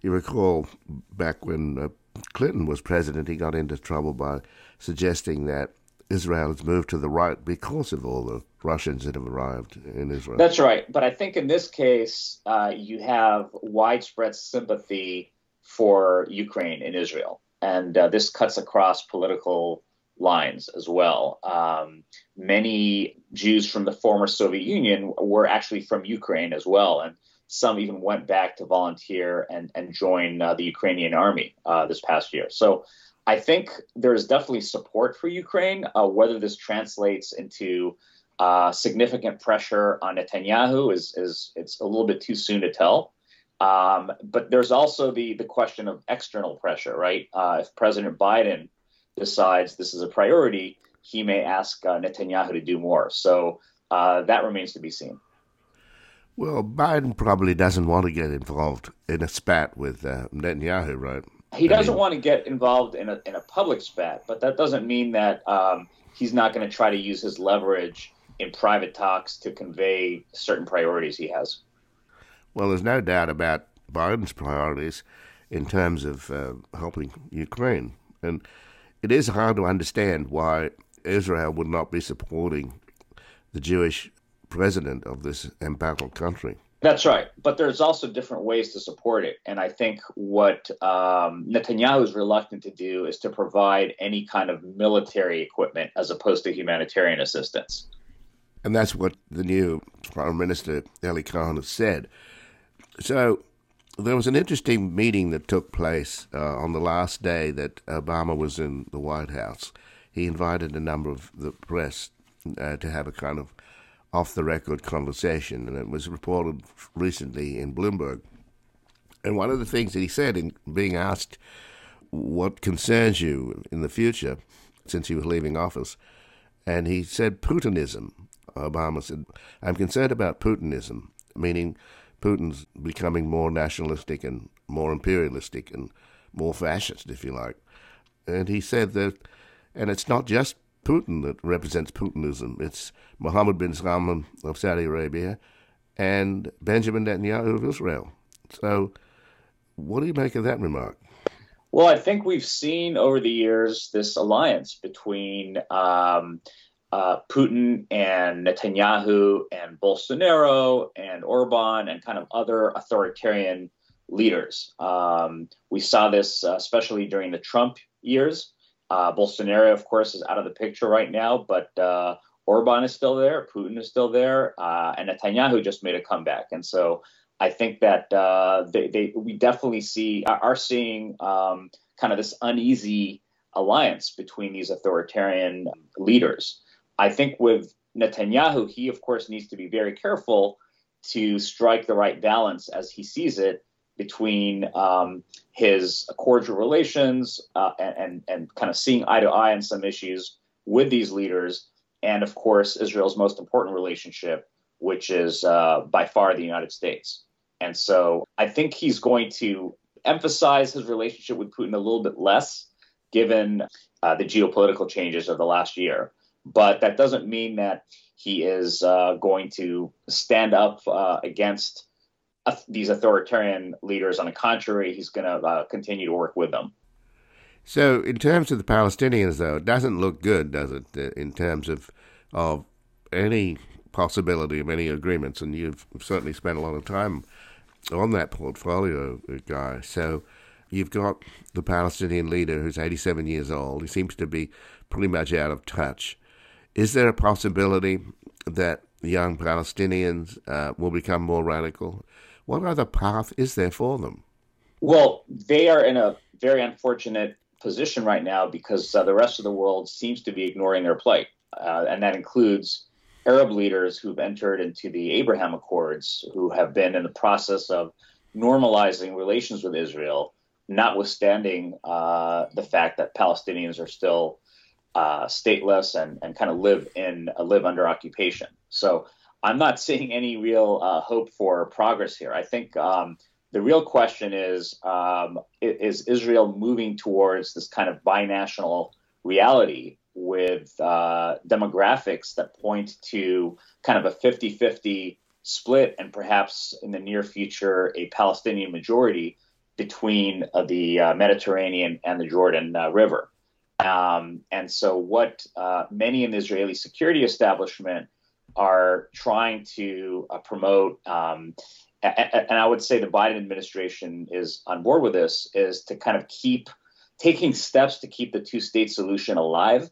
you recall back when uh, Clinton was president, he got into trouble by suggesting that Israel has moved to the right because of all the Russians that have arrived in Israel. That's right. But I think in this case, uh, you have widespread sympathy for Ukraine in Israel and uh, this cuts across political lines as well. Um, many Jews from the former Soviet Union were actually from Ukraine as well, and some even went back to volunteer and, and join uh, the Ukrainian army uh, this past year. So I think there's definitely support for Ukraine. Uh, whether this translates into uh, significant pressure on Netanyahu is, is it's a little bit too soon to tell. Um, but there's also the the question of external pressure, right? Uh, if President Biden decides this is a priority, he may ask uh, Netanyahu to do more. So uh, that remains to be seen. Well, Biden probably doesn't want to get involved in a spat with uh, Netanyahu, right? He doesn't I mean, want to get involved in a in a public spat, but that doesn't mean that um, he's not going to try to use his leverage in private talks to convey certain priorities he has. Well, there's no doubt about Biden's priorities. in terms of uh, helping Ukraine. And it is hard to understand why Israel would not be supporting the Jewish president of this embattled country. That's right. But there's also different ways to support it. And I think what um, Netanyahu is reluctant to do is to provide any kind of military equipment as opposed to humanitarian assistance. And that's what the new Prime Minister Eli Cohen has said. So there was an interesting meeting that took place uh, on the last day that Obama was in the White House. He invited a number of the press uh, to have a kind of off the record conversation, and it was reported recently in Bloomberg. And one of the things that he said in being asked what concerns you in the future, since he was leaving office, and he said Putinism. Obama said, I'm concerned about Putinism, meaning Putin's becoming more nationalistic and more imperialistic and more fascist, if you like. And he said that, and it's not just Putin that represents Putinism. It's Mohammed bin Salman of Saudi Arabia and Benjamin Netanyahu of Israel. So, what do you make of that remark? Well, I think we've seen over the years this alliance between um, uh, Putin and Netanyahu and Bolsonaro and Orban and kind of other authoritarian leaders. Um, we saw this uh, especially during the Trump years. Uh, Bolsonaro, of course, is out of the picture right now, but uh, Orban is still there, Putin is still there, uh, and Netanyahu just made a comeback. And so I think that uh, they, they, we definitely see are seeing um, kind of this uneasy alliance between these authoritarian leaders. I think with Netanyahu, he of course needs to be very careful to strike the right balance as he sees it between um, his cordial relations uh, and, and kind of seeing eye to eye on some issues with these leaders, and of course, Israel's most important relationship, which is uh, by far the United States. And so I think he's going to emphasize his relationship with Putin a little bit less, given uh, the geopolitical changes of the last year. But that doesn't mean that he is uh, going to stand up these authoritarian leaders. On the contrary, he's going to uh, continue to work with them. So, in terms of the Palestinians, though, it doesn't look good, does it? Uh, in terms of of any possibility of any agreements, and you've certainly spent a lot of time on that portfolio, uh, guy. So, you've got the Palestinian leader who's 87 years old. He seems to be pretty much out of touch. Is there a possibility that young Palestinians uh, will become more radical? What other path is there for them? Well, they are in a very unfortunate position right now because uh, the rest of the world seems to be ignoring their plight. Uh, and that includes Arab leaders who've entered into the Abraham Accords, who have been in the process of normalizing relations with Israel, notwithstanding uh, the fact that Palestinians are still uh, stateless and, and kind of live in uh, live under occupation. So I'm not seeing any real uh, hope for progress here. I think um, the real question is um, is Israel moving towards this kind of binational reality with uh, demographics that point to kind of a 50 50 split and perhaps in the near future a Palestinian majority between uh, the uh, Mediterranean and the Jordan uh, River. Um, and so, what uh, many in the Israeli security establishment are trying to uh, promote, um, and I would say the Biden administration is on board with this, is to kind of keep taking steps to keep the two state solution alive,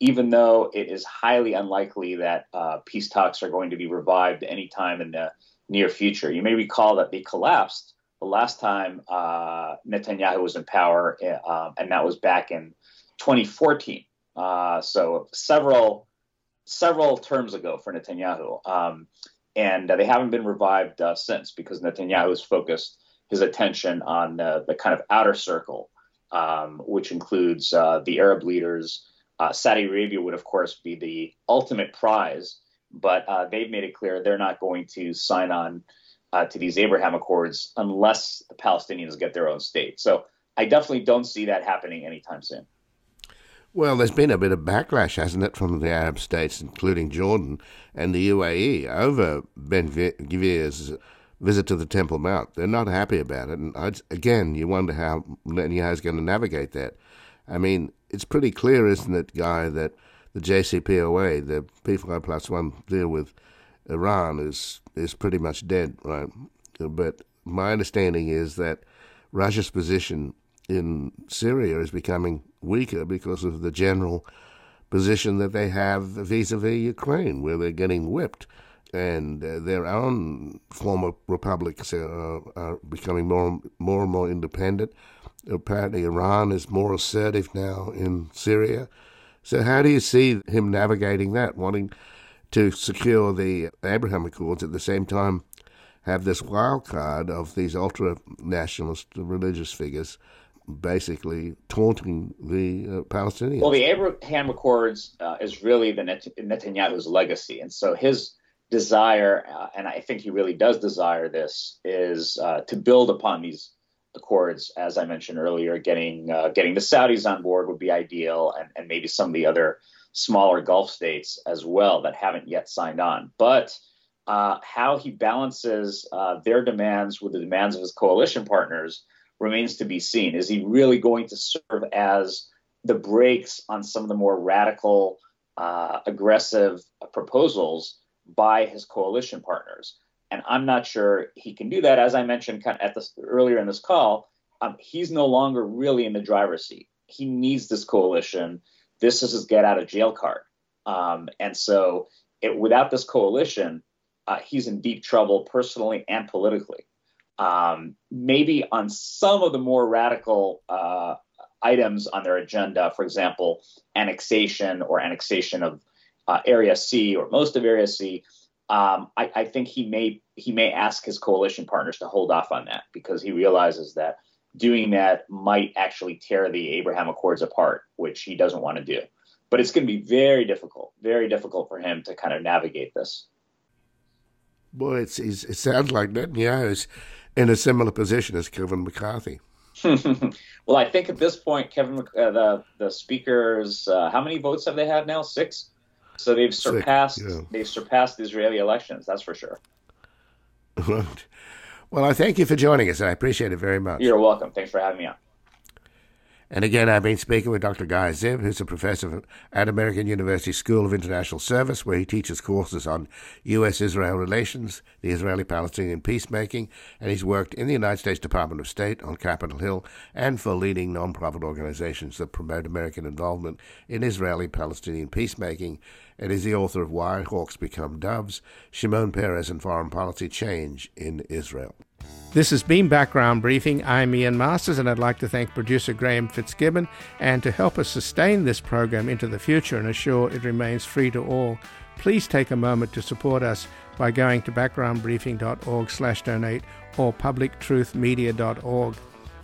even though it is highly unlikely that uh, peace talks are going to be revived anytime in the near future. You may recall that they collapsed the last time uh, Netanyahu was in power, uh, and that was back in 2014. Uh, so several several terms ago for Netanyahu. Um, and uh, they haven't been revived uh, since because Netanyahu has focused his attention on uh, the kind of outer circle, um, which includes uh, the Arab leaders. Uh, Saudi Arabia would, of course, be the ultimate prize, but uh, they've made it clear they're not going to sign on to these Abraham Accords unless the Palestinians get their own state. So I definitely don't see that happening anytime soon. Well, there's been a bit of backlash, hasn't it, from the Arab states, including Jordan and the UAE, over Ben Gvir's visit to the Temple Mount. They're not happy about it. And I'd, again, you wonder how Netanyahu is going to navigate that. I mean, it's pretty clear, isn't it, Guy, that the JCPOA, the P5 plus one deal with Iran, is is pretty much dead, right? But my understanding is that Russia's position in Syria is becoming weaker because of the general position that they have vis-a-vis Ukraine, where they're getting whipped and uh, their own former republics are, are becoming more, more and more independent. Apparently, Iran is more assertive now in Syria. So, how do you see him navigating that, wanting to secure the Abraham Accords at the same time have this wild card of these ultra nationalist religious figures basically taunting the uh, Palestinians? Well, the Abraham Accords uh, is really the Net- Netanyahu's legacy. And so his desire, uh, and I think he really does desire this, is uh, to build upon these accords. As I mentioned earlier, getting uh, getting the Saudis on board would be ideal, and, and maybe some of the other smaller Gulf states as well that haven't yet signed on. But uh, how he balances their demands with the demands of his coalition partners remains to be seen. Is he really going to serve as the brakes on some of the more radical, uh, aggressive proposals by his coalition partners. And I'm not sure he can do that. As I mentioned kind of at this earlier in this call, um, he's no longer really in the driver's seat. He needs this coalition. This is his get out of jail card. Um, and so, it, without this coalition, uh, he's in deep trouble personally and politically. Um, maybe on some of the more radical uh, items on their agenda, for example, annexation or annexation of uh, Area C or most of Area C, um, I, I, think he may he may ask his coalition partners to hold off on that because he realizes that doing that might actually tear the Abraham Accords apart, which he doesn't want to do. But it's going to be very difficult, very difficult for him to kind of navigate this. Boy, it's, it's it sounds like Netanyahu's in a similar position as Kevin McCarthy. well, I think at this point, Kevin, uh, the the speakers, uh, how many votes have they had now? Six. So they've surpassed Sick, yeah. they've surpassed the Israeli elections. That's for sure. well, I thank you for joining us. And I appreciate it very much. You're welcome. Thanks for having me on. And again, I've been speaking with Dr. Guy Ziv, who's a professor at American University School of International Service, where he teaches courses on U.S. Israel relations, the Israeli Palestinian peacemaking, and he's worked in the United States Department of State on Capitol Hill and for leading nonprofit organizations that promote American involvement in Israeli Palestinian peacemaking and is the author of Why Hawks Become Doves Shimon Peres and Foreign Policy Change in Israel. This has been Background Briefing. I'm Ian Masters, and I'd like to thank producer Graham Fitzgibbon. And to help us sustain this program into the future and assure it remains free to all, please take a moment to support us by going to backgroundbriefing.org/donate or publictruthmedia.org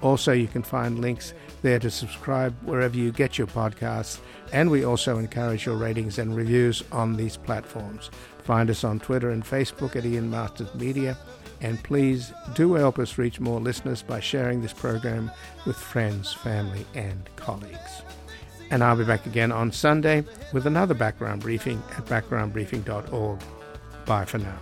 Also, you can find links there to subscribe wherever you get your podcasts, and we also encourage your ratings and reviews on these platforms. Find us on Twitter and Facebook at Ian Masters Media, and please do help us reach more listeners by sharing this program with friends, family, and colleagues. And I'll be back again on Sunday with another background briefing at backgroundbriefing.org. Bye for now.